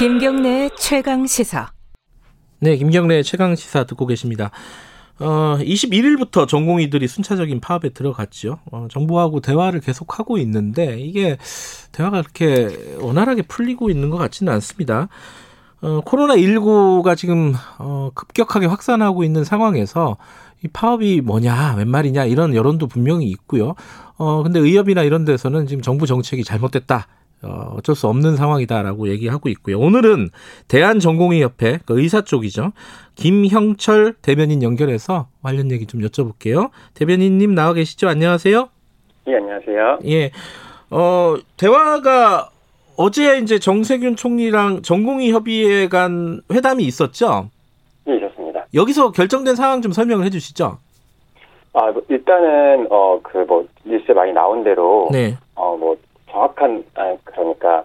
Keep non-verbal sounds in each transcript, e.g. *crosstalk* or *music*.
김경래 최강 시사. 네, 김경래 최강 시사 듣고 계십니다. 어, 21일부터 전공의들이 순차적인 파업에 들어갔죠. 어, 정부하고 대화를 계속하고 있는데 이게 대화가 그렇게 원활하게 풀리고 있는 것 같지는 않습니다. 어, 코로나19가 지금 어, 급격하게 확산하고 있는 상황에서 이 파업이 뭐냐, 웬 말이냐 이런 여론도 분명히 있고요. 어, 근데 의협이나 이런 데서는 지금 정부 정책이 잘못됐다. 어, 어쩔 수 없는 상황이다라고 얘기하고 있고요. 오늘은 대한전공의협회 그 의사 쪽이죠. 김형철 대변인 연결해서 관련 얘기 좀 여쭤볼게요. 대변인님 나와 계시죠? 안녕하세요. 예, 안녕하세요. 예. 어, 대화가 어제 이제 정세균 총리랑 전공의 협의회 간 회담이 있었죠? 예, 있었습니다. 여기서 결정된 상황 좀 설명을 해 주시죠. 아, 뭐 일단은 어 그 뭐 뉴스에 많이 나온 대로 네. 어뭐 정확한 아 그러니까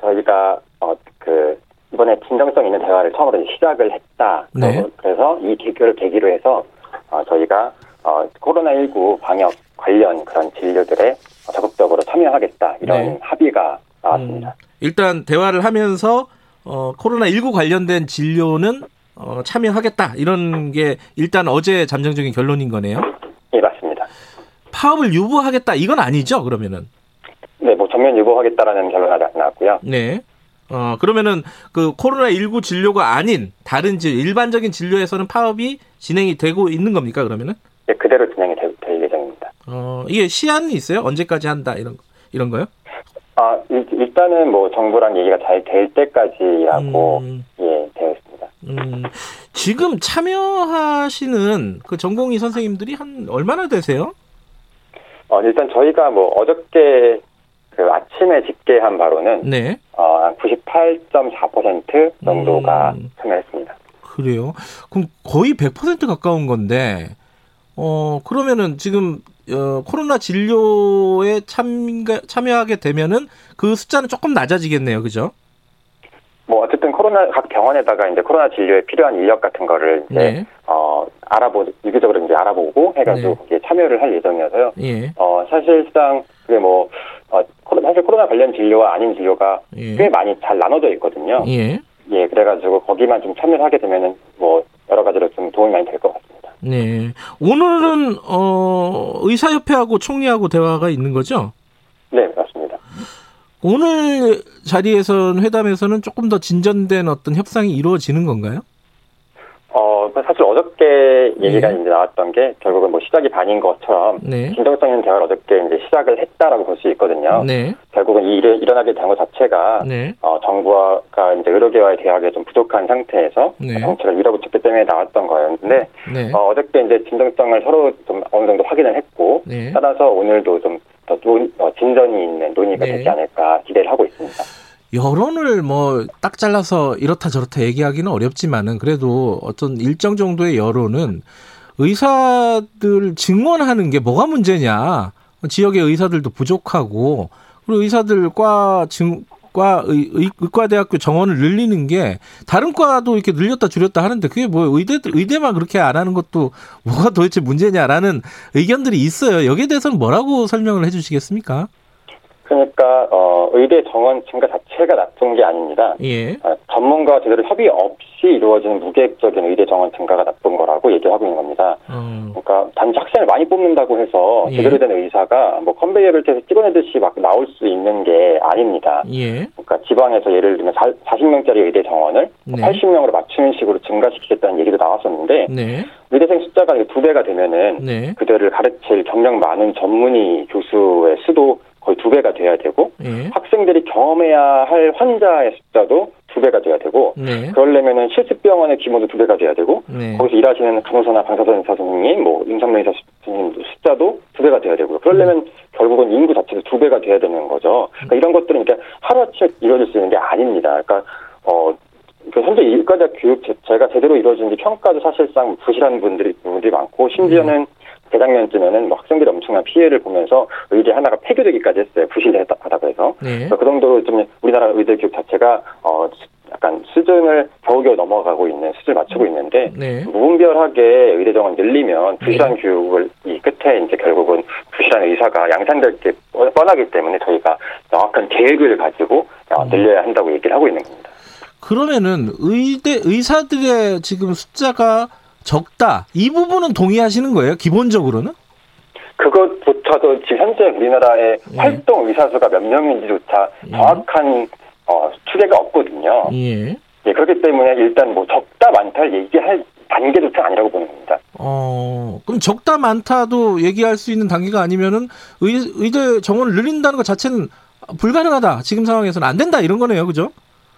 저희가 어 그 이번에 진정성 있는 대화를 처음으로 시작을 했다. 네. 그래서 이 계기를 계기로 해서 어 저희가 어 코로나19 방역 관련 그런 진료들에 적극적으로 참여하겠다 이런 네. 합의가 나왔습니다. 일단 대화를 하면서 어, 코로나19 관련된 진료는 어, 참여하겠다 이런 게 일단 어제 잠정적인 결론인 거네요. 예, 맞습니다. 파업을 유보하겠다 이건 아니죠 그러면은. 네, 뭐 전면 유보하겠다라는 결론이 나왔고요. 네. 어 그러면은 그 코로나19 진료가 아닌 다른 질 일반적인 진료에서는 파업이 진행이 되고 있는 겁니까 그러면은? 예, 그대로 진행이 될, 될 예정입니다. 어 이게 시한이 있어요? 언제까지 한다 이런 거 이런 거요? 아, 일, 일단은 뭐 정부랑 얘기가 잘 될 때까지라고 음. 예, 되어 있습니다. 음, 지금 참여하시는 그 전공의 선생님들이 한 얼마나 되세요? 어, 일단 저희가 뭐 어저께 그 아침에 집계한 바로는 네. 어, 한98.4% 정도가 음. 참여했습니다. 그래요? 그럼 거의 100% 가까운 건데, 어, 그러면은 지금, 어, 코로나 진료에 참가, 참여하게 되면은 그 숫자는 조금 낮아지겠네요. 그죠? 뭐 어쨌든 코로나 각 병원에다가 이제 코로나 진료에 필요한 인력 같은 거를 이제 네. 어 알아보 유기적으로 이제 알아보고 해가지고 네. 거기에 참여를 할 예정이어서요. 예. 어 사실상 그게 뭐 어, 사실 코로나 관련 진료와 아닌 진료가 예. 꽤 많이 잘 나눠져 있거든요. 예. 예, 그래가지고 거기만 좀 참여를 하게 되면은 뭐 여러 가지로 좀 도움이 많이 될 것 같습니다. 네. 오늘은, 어, 의사협회하고 총리하고 대화가 있는 거죠? 오늘 자리에서는, 회담에서는 조금 더 진전된 어떤 협상이 이루어지는 건가요? 어, 사실 어저께 얘기가 네. 이제 나왔던 게 결국은 뭐 시작이 반인 것처럼 네. 진정성 있는 대화를 어저께 이제 시작을 했다라고 볼 수 있거든요. 네. 결국은 이 일이 일어나게 된 것 자체가 네. 어, 정부가 이제 의료계와의 대화가 좀 부족한 상태에서 네. 정책을 밀어붙였기 때문에 나왔던 거였는데 네. 어, 어저께 이제 진정성을 서로 좀 어느 정도 확인을 했고 네. 따라서 오늘도 좀 더 진전이 있는 논의가 네. 되지 않을까 기대를 하고 있습니다. 여론을 뭐 딱 잘라서 이렇다 저렇다 얘기하기는 어렵지만은 그래도 어떤 일정 정도의 여론은 의사들 증원하는 게 뭐가 문제냐. 지역의 의사들도 부족하고 그리고 의사들과 증, 과 의, 의, 의과대학교 정원을 늘리는 게 다른 과도 이렇게 늘렸다 줄였다 하는데 그게 뭐 의대들 의대만 그렇게 안 하는 것도 뭐가 도대체 문제냐라는 의견들이 있어요. 여기에 대해서는 뭐라고 설명을 해주시겠습니까? 그러니까 어, 의대 정원 증가 자체가 나쁜 게 아닙니다. 예. 어, 전문가와 제대로 협의 없이 이루어지는 무계획적인 의대 정원 증가가 나쁜 거라고 얘기하고 있는 겁니다. 어, 그러니까 단지 학생을 많이 뽑는다고 해서 예. 제대로 된 의사가 뭐 컨베이어 벨트에서 찍어내듯이 막 나올 수 있는 게 아닙니다. 예. 그러니까 지방에서 예를 들면 40명짜리 의대 정원을 네. 80명으로 맞추는 식으로 증가시키겠다는 얘기도 나왔었는데 네. 의대생 숫자가 두 배가 되면은 네. 그들을 가르칠 경력 많은 전문의 교수의 수도 두 배가 돼야 되고 예. 학생들이 경험해야 할 환자의 숫자도 두 배가 돼야 되고 네. 그러려면은 실습 병원의 규모도 두 배가 돼야 되고 네. 거기서 일하시는 간호사나 방사선사 선생님, 뭐 임상의사 선생님 숫자도 두 배가 돼야 되고요. 그러려면 결국은 인구 자체도 두 배가 돼야 되는 거죠. 그러니까 이런 것들은 그러니까 하루아침에 이루어질 수 있는 게 아닙니다. 그러니까 어. 그 현재 일과자 교육 자체가 제대로 이루어지는지 평가도 사실상 부실한 분들이 분들이 많고 심지어는 재작년쯤에는 뭐 학생들이 엄청난 피해를 보면서 의대 하나가 폐교되기까지 했어요. 부실하다고 해서. 네. 그 정도로 좀 우리나라 의대 교육 자체가 어 약간 수준을 겨우겨우 넘어가고 있는 수준을 맞추고 있는데 네. 무분별하게 의대 정원 늘리면 부실한 교육을 이 끝에 이제 결국은 부실한 의사가 양산될 게 뻔하기 때문에 저희가 명확한 계획을 가지고 어, 늘려야 한다고 얘기를 하고 있는 겁니다. 그러면은 의대 의사들의 지금 숫자가 적다 이 부분은 동의하시는 거예요? 기본적으로는? 그것조차도 지금 현재 우리나라의 예. 활동 의사 수가 몇 명인지조차 예. 정확한 어, 추계가 없거든요. 예. 예, 그렇기 때문에 일단 뭐 적다 많다를 얘기할 단계조차 아니라고 보는 겁니다. 어 그럼 적다 많다도 얘기할 수 있는 단계가 아니면은 의, 의대 정원을 늘린다는 것 자체는 불가능하다. 지금 상황에서는 안 된다 이런 거네요, 그죠?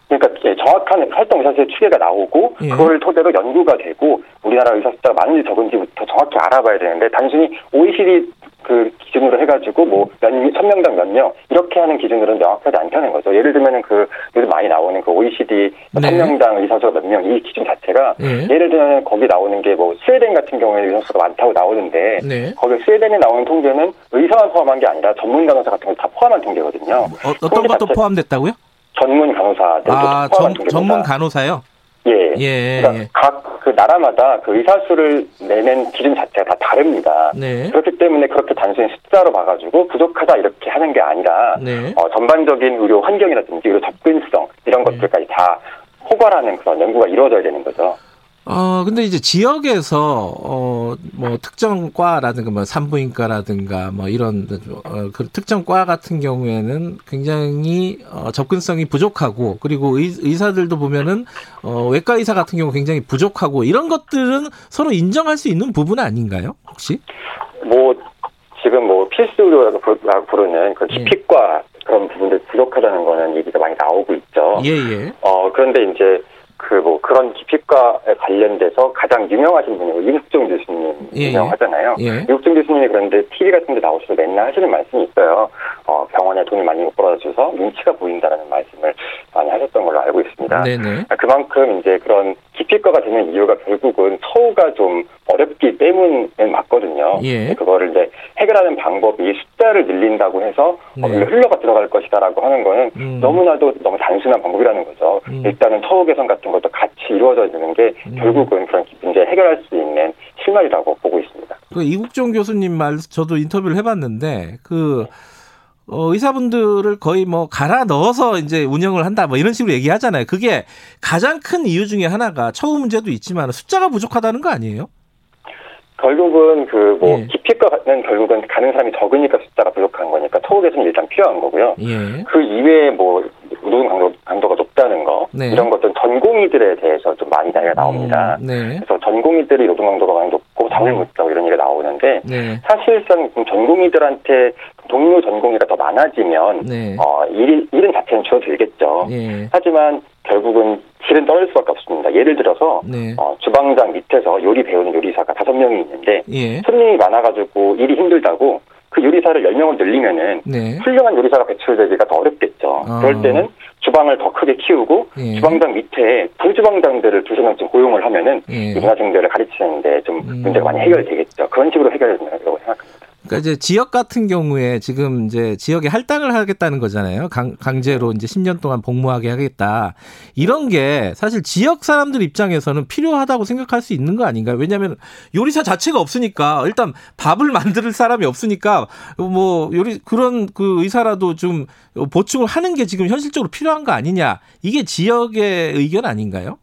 그러니까 예, 정확한 활동 의사 수의 추계가 나오고 예. 그걸 토대로 연구가 되고 우리나라 의사 숫자가 많은지 적은지부터 정확히 알아봐야 되는데 단순히 OECD 그 기준으로 해가지고 뭐 몇, 천 명당 몇 명 이렇게 하는 기준으로는 명확하지 않다는 거죠. 예를 들면은 그 요즘 많이 나오는 그 OECD 네. 천 명당 의사 수가 몇 명 이 기준 자체가 예. 예를 들면 거기 나오는 게 뭐 스웨덴 같은 경우에 의사 수가 많다고 나오는데 네. 거기 스웨덴에 나오는 통계는 의사만 포함한 게 아니라 전문 간호사 같은 걸 다 포함한 통계거든요. 어, 어떤 통계 것도 자체- 포함됐다고요? 전문 간호사들도 아, 전. 전문 간호사요? 예. 예. 그러니까 예. 각그 나라마다 그 의사 수를 내는 기준 자체가 다 다릅니다. 네. 그렇기 때문에 그렇게 단순히 숫자로 봐가지고 부족하다 이렇게 하는 게 아니라 네. 어, 전반적인 의료 환경이라든지 의료 접근성 이런 네. 것들까지 다 포괄하는 그런 연구가 이루어져야 되는 거죠. 어, 근데 이제 지역에서, 어, 뭐, 특정 과라든가, 뭐, 산부인과라든가, 뭐, 이런, 어, 그 특정 과 같은 경우에는 굉장히, 어, 접근성이 부족하고, 그리고 의, 의사들도 보면은, 어, 외과 의사 같은 경우 굉장히 부족하고, 이런 것들은 서로 인정할 수 있는 부분 아닌가요? 혹시? 뭐 지금 뭐 필수 의료라고 부- 부르는 그 예. 기피과 그런 부분들 부족하다는 거는 얘기가 많이 나오고 있죠. 예, 예. 어, 그런데 이제 그 뭐 그런 기피과에 관련돼서 가장 유명하신 분이 뭐 이국종 교수님 예, 예. 유명하잖아요. 예. 이국종 교수님이 그런데 TV 같은 데 나오셔서 맨날 하시는 말씀이 있어요. 어, 병원에 돈을 많이 못 벌어줘서 눈치가 보인다라는 말씀을 많이 하셨던 걸로 알고 있습니다. 네네. 아, 그만큼 이제 그런 기피과가 되는 이유가 결국은 처우가 좀 어렵기 때문에 맞거든요. 예. 그거를 이제 해결하는 방법이 숫자를 늘린다고 해서 어, 네. 흘러가 들어갈 것이다라고 하는 거는 음. 너무나도 너무 단순한 방법이라는 거죠. 음. 일단은 처우 개선 같은 것도 같이 이루어져야 되는 게 음. 결국은 그런 문제 해결할 수 있는 실마리라고 보고 있습니다. 그 이국종 교수님 말 저도 인터뷰를 해봤는데 그 어, 의사분들을 거의 뭐 갈아 넣어서 이제 운영을 한다 뭐 이런 식으로 얘기하잖아요. 그게 가장 큰 이유 중에 하나가 처우 문제도 있지만 숫자가 부족하다는 거 아니에요? 결국은 그뭐 예. 기피과는 결국은 가는 사람이 적으니까 숫자가 부족한 거니까 처우 개선이 일단 필요한 거고요. 예. 그 이외에 뭐 노동 강도, 강도가 높다는 거 네. 이런 것들은 전공의들에 대해서 좀 많이 이야기가 나옵니다. 음, 네. 그래서 전공의들이 노동 강도가 많이 높 고 잠을 음. 못 자고 이런 얘기가 나오는데 네. 사실상 좀 전공의들한테 동료 전공의가 더 많아지면 네. 어, 일, 일은 자체는 줄어들겠죠. 예. 하지만 결국은 질은 떨어질 수밖에 없습니다. 예를 들어서 네. 어, 주방장 밑에서 요리 배우는 요리사가 다섯 명이 있는데 예. 손님이 많아가지고 일이 힘들다고 그 요리사를 열 명을 늘리면은 네. 훌륭한 요리사가 배출되기가 더 어렵겠죠. 아. 그럴 때는 주방을 더 크게 키우고 예. 주방장 밑에 부주방장들을 두세 명쯤 고용을 하면은 예. 이 문화생들을 가르치는데 좀 음. 문제가 많이 해결되겠죠. 그런 식으로 해결된다고 생각합니다. 그러니까 이제 지역 같은 경우에 지금 이제 지역에 할당을 하겠다는 거잖아요. 강, 강제로 이제 10년 동안 복무하게 하겠다. 이런 게 사실 지역 사람들 입장에서는 필요하다고 생각할 수 있는 거 아닌가요? 왜냐하면 요리사 자체가 없으니까 일단 밥을 *laughs* 만들 사람이 없으니까 뭐 요리 그런 그 의사라도 좀 보충을 하는 게 지금 현실적으로 필요한 거 아니냐. 이게 지역의 의견 아닌가요?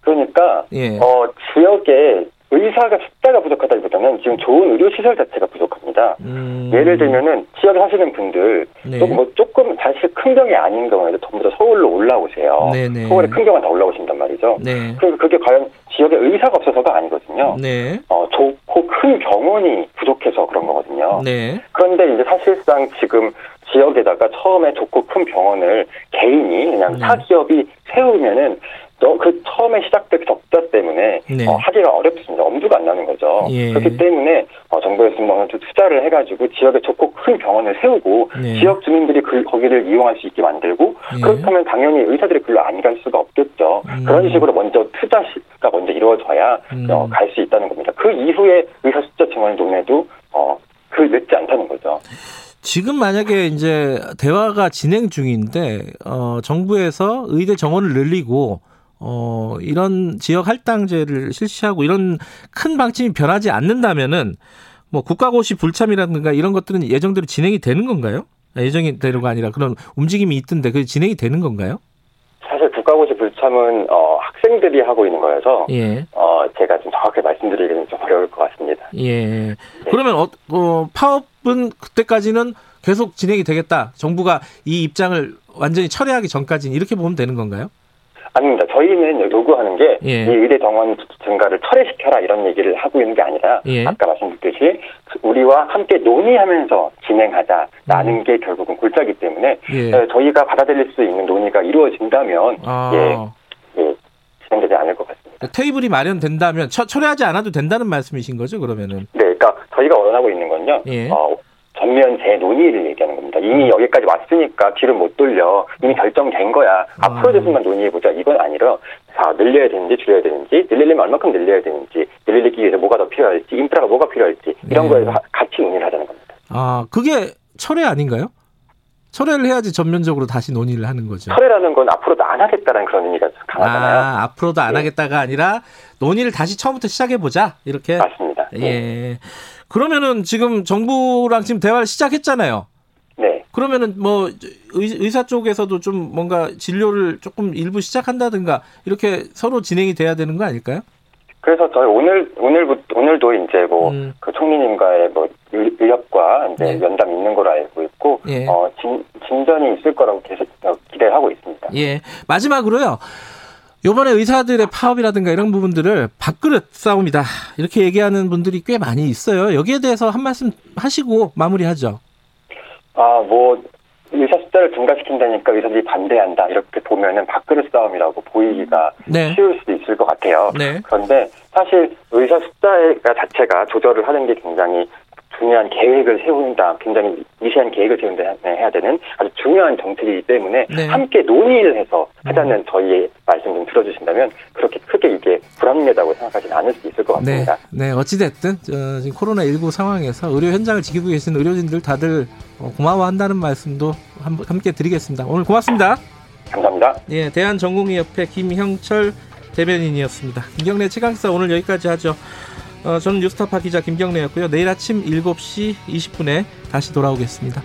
그러니까 예. 어, 지역에 의사가 숫자가 부족하다기보다는 지금 좋은 의료 시설 자체가 부족합니다. 음. 예를 들면은 지역에 사시는 분들 네. 조금 뭐 조금 사실 큰 병이 아닌 경우에도 전부 다 서울로 올라오세요. 네네. 서울에 큰 병원 다 올라오신단 말이죠. 네. 그래서 그게 과연 지역에 의사가 없어서가 아니거든요. 네. 어, 좋고 큰 병원이 부족해서 그런 거거든요. 네. 그런데 이제 사실상 지금 지역에다가 처음에 좋고 큰 병원을 개인이 그냥 네. 사기업이 세우면은 너그 처음에 시작된 적자 때문에 네. 어, 하기가 어렵습니다. 엄두가 안 나는 거죠. 예. 그렇기 때문에 어, 정부에서 뭐좀 투자를 해가지고 지역에 좋고 큰 병원을 세우고 네. 지역 주민들이 그, 거기를 이용할 수 있게 만들고 예. 그렇다면 당연히 의사들이 글로 안 갈 수가 없겠죠. 음. 그런 식으로 먼저 투자가 먼저 이루어져야 음. 어, 갈 수 있다는 겁니다. 그 이후에 의사 숫자 증원을 논해도 어, 그 늦지 않다는 거죠. 지금 만약에 이제 대화가 진행 중인데 어 정부에서 의대 정원을 늘리고 어 이런 지역 할당제를 실시하고 이런 큰 방침이 변하지 않는다면은 뭐 국가고시 불참이라든가 이런 것들은 예정대로 진행이 되는 건가요? 예정이 되는 거 아니라 그런 움직임이 있던데 그 진행이 되는 건가요? 사실 국가고시 불참은 어, 학생들이 하고 있는 거여서 예. 어, 제가 좀 정확하게 말씀드리기는 좀 어려울 것 같습니다. 예. 그러면 어, 어, 파업은 그때까지는 계속 진행이 되겠다. 정부가 이 입장을 완전히 철회하기 전까지는 이렇게 보면 되는 건가요? 아닙니다. 저희는 요구하는 게이 예. 의대 정원 증가를 철회시켜라 이런 얘기를 하고 있는 게 아니라 예. 아까 말씀드렸듯이 우리와 함께 논의하면서 진행하자라는 음. 게 결국은 골자기 때문에 예. 어, 저희가 받아들일 수 있는 논의가 이루어진다면 아, 예. 예, 진행되지 않을 것 같습니다. 테이블이 마련된다면 처, 철회하지 않아도 된다는 말씀이신 거죠? 그러면은 네, 그러니까 저희가 원하고 있는 건요. 예. 어, 전면 재논의를 얘기하는 겁니다. 이미 여기까지 왔으니까 뒤를 못 돌려. 이미 결정된 거야. 앞으로 대해서만 논의해보자. 이건 아니라 자, 늘려야 되는지 줄여야 되는지 늘리려면 얼마큼 늘려야 되는지 늘리기 위해서 뭐가 더 필요할지 인프라가 뭐가 필요할지 이런 예. 거에서 하- 같이 논의를 하자는 겁니다. 아 그게 철회 아닌가요? 철회를 해야지 전면적으로 다시 논의를 하는 거죠. 철회라는 건 앞으로도 안 하겠다는 그런 의미가 강하잖아요. 아 앞으로도 안 예. 하겠다가 아니라 논의를 다시 처음부터 시작해 보자 이렇게. 맞습니다. 네. 예. 그러면은 지금 정부랑 지금 대화를 시작했잖아요. 네. 그러면은 뭐 의, 의사 쪽에서도 좀 뭔가 진료를 조금 일부 시작한다든가 이렇게 서로 진행이 돼야 되는 거 아닐까요? 그래서 저희 오늘 오늘부터 오늘도 이제 뭐 음. 그 총리님과의 뭐 의- 의협과 이제 네. 면담 있는 걸로 알고 있고 예. 어, 진, 진전이 있을 거라고 계속 어, 기대를 하고 있습니다. 예. 마지막으로요. 요번에 의사들의 파업이라든가 이런 부분들을 밥그릇 싸움이다. 이렇게 얘기하는 분들이 꽤 많이 있어요. 여기에 대해서 한 말씀 하시고 마무리하죠. 아, 뭐 의사 숫자를 증가시킨다니까 의사들이 반대한다 이렇게 보면은 밥그릇 싸움이라고 보이기가 네. 쉬울 수도 있을 것 같아요. 네. 그런데 사실 의사 숫자 자체가 조절을 하는 게 굉장히 중요한 계획을 세운다, 굉장히 미세한 계획을 세운다 해야 되는 아주 중요한 정책이기 때문에 네. 음. 함께 논의를 해서 하자는 저희의 말씀 좀 들어주신다면 그렇게 크게 이게 불합리하다고 생각하지는 않을 수 있을 것 네. 같습니다. 네. 어찌됐든, 어, 지금 코로나 19 상황에서 의료 현장을 지키고 계신 의료진들 다들 어, 고마워한다는 말씀도 한- 함께 드리겠습니다. 오늘 고맙습니다. 감사합니다. 예, 대한전공의협회 김형철 대변인이었습니다. 김경래 최강사 오늘 여기까지 하죠. 어, 저는 뉴스타파 기자 김경래였고요. 내일 아침 7시 20분에 다시 돌아오겠습니다.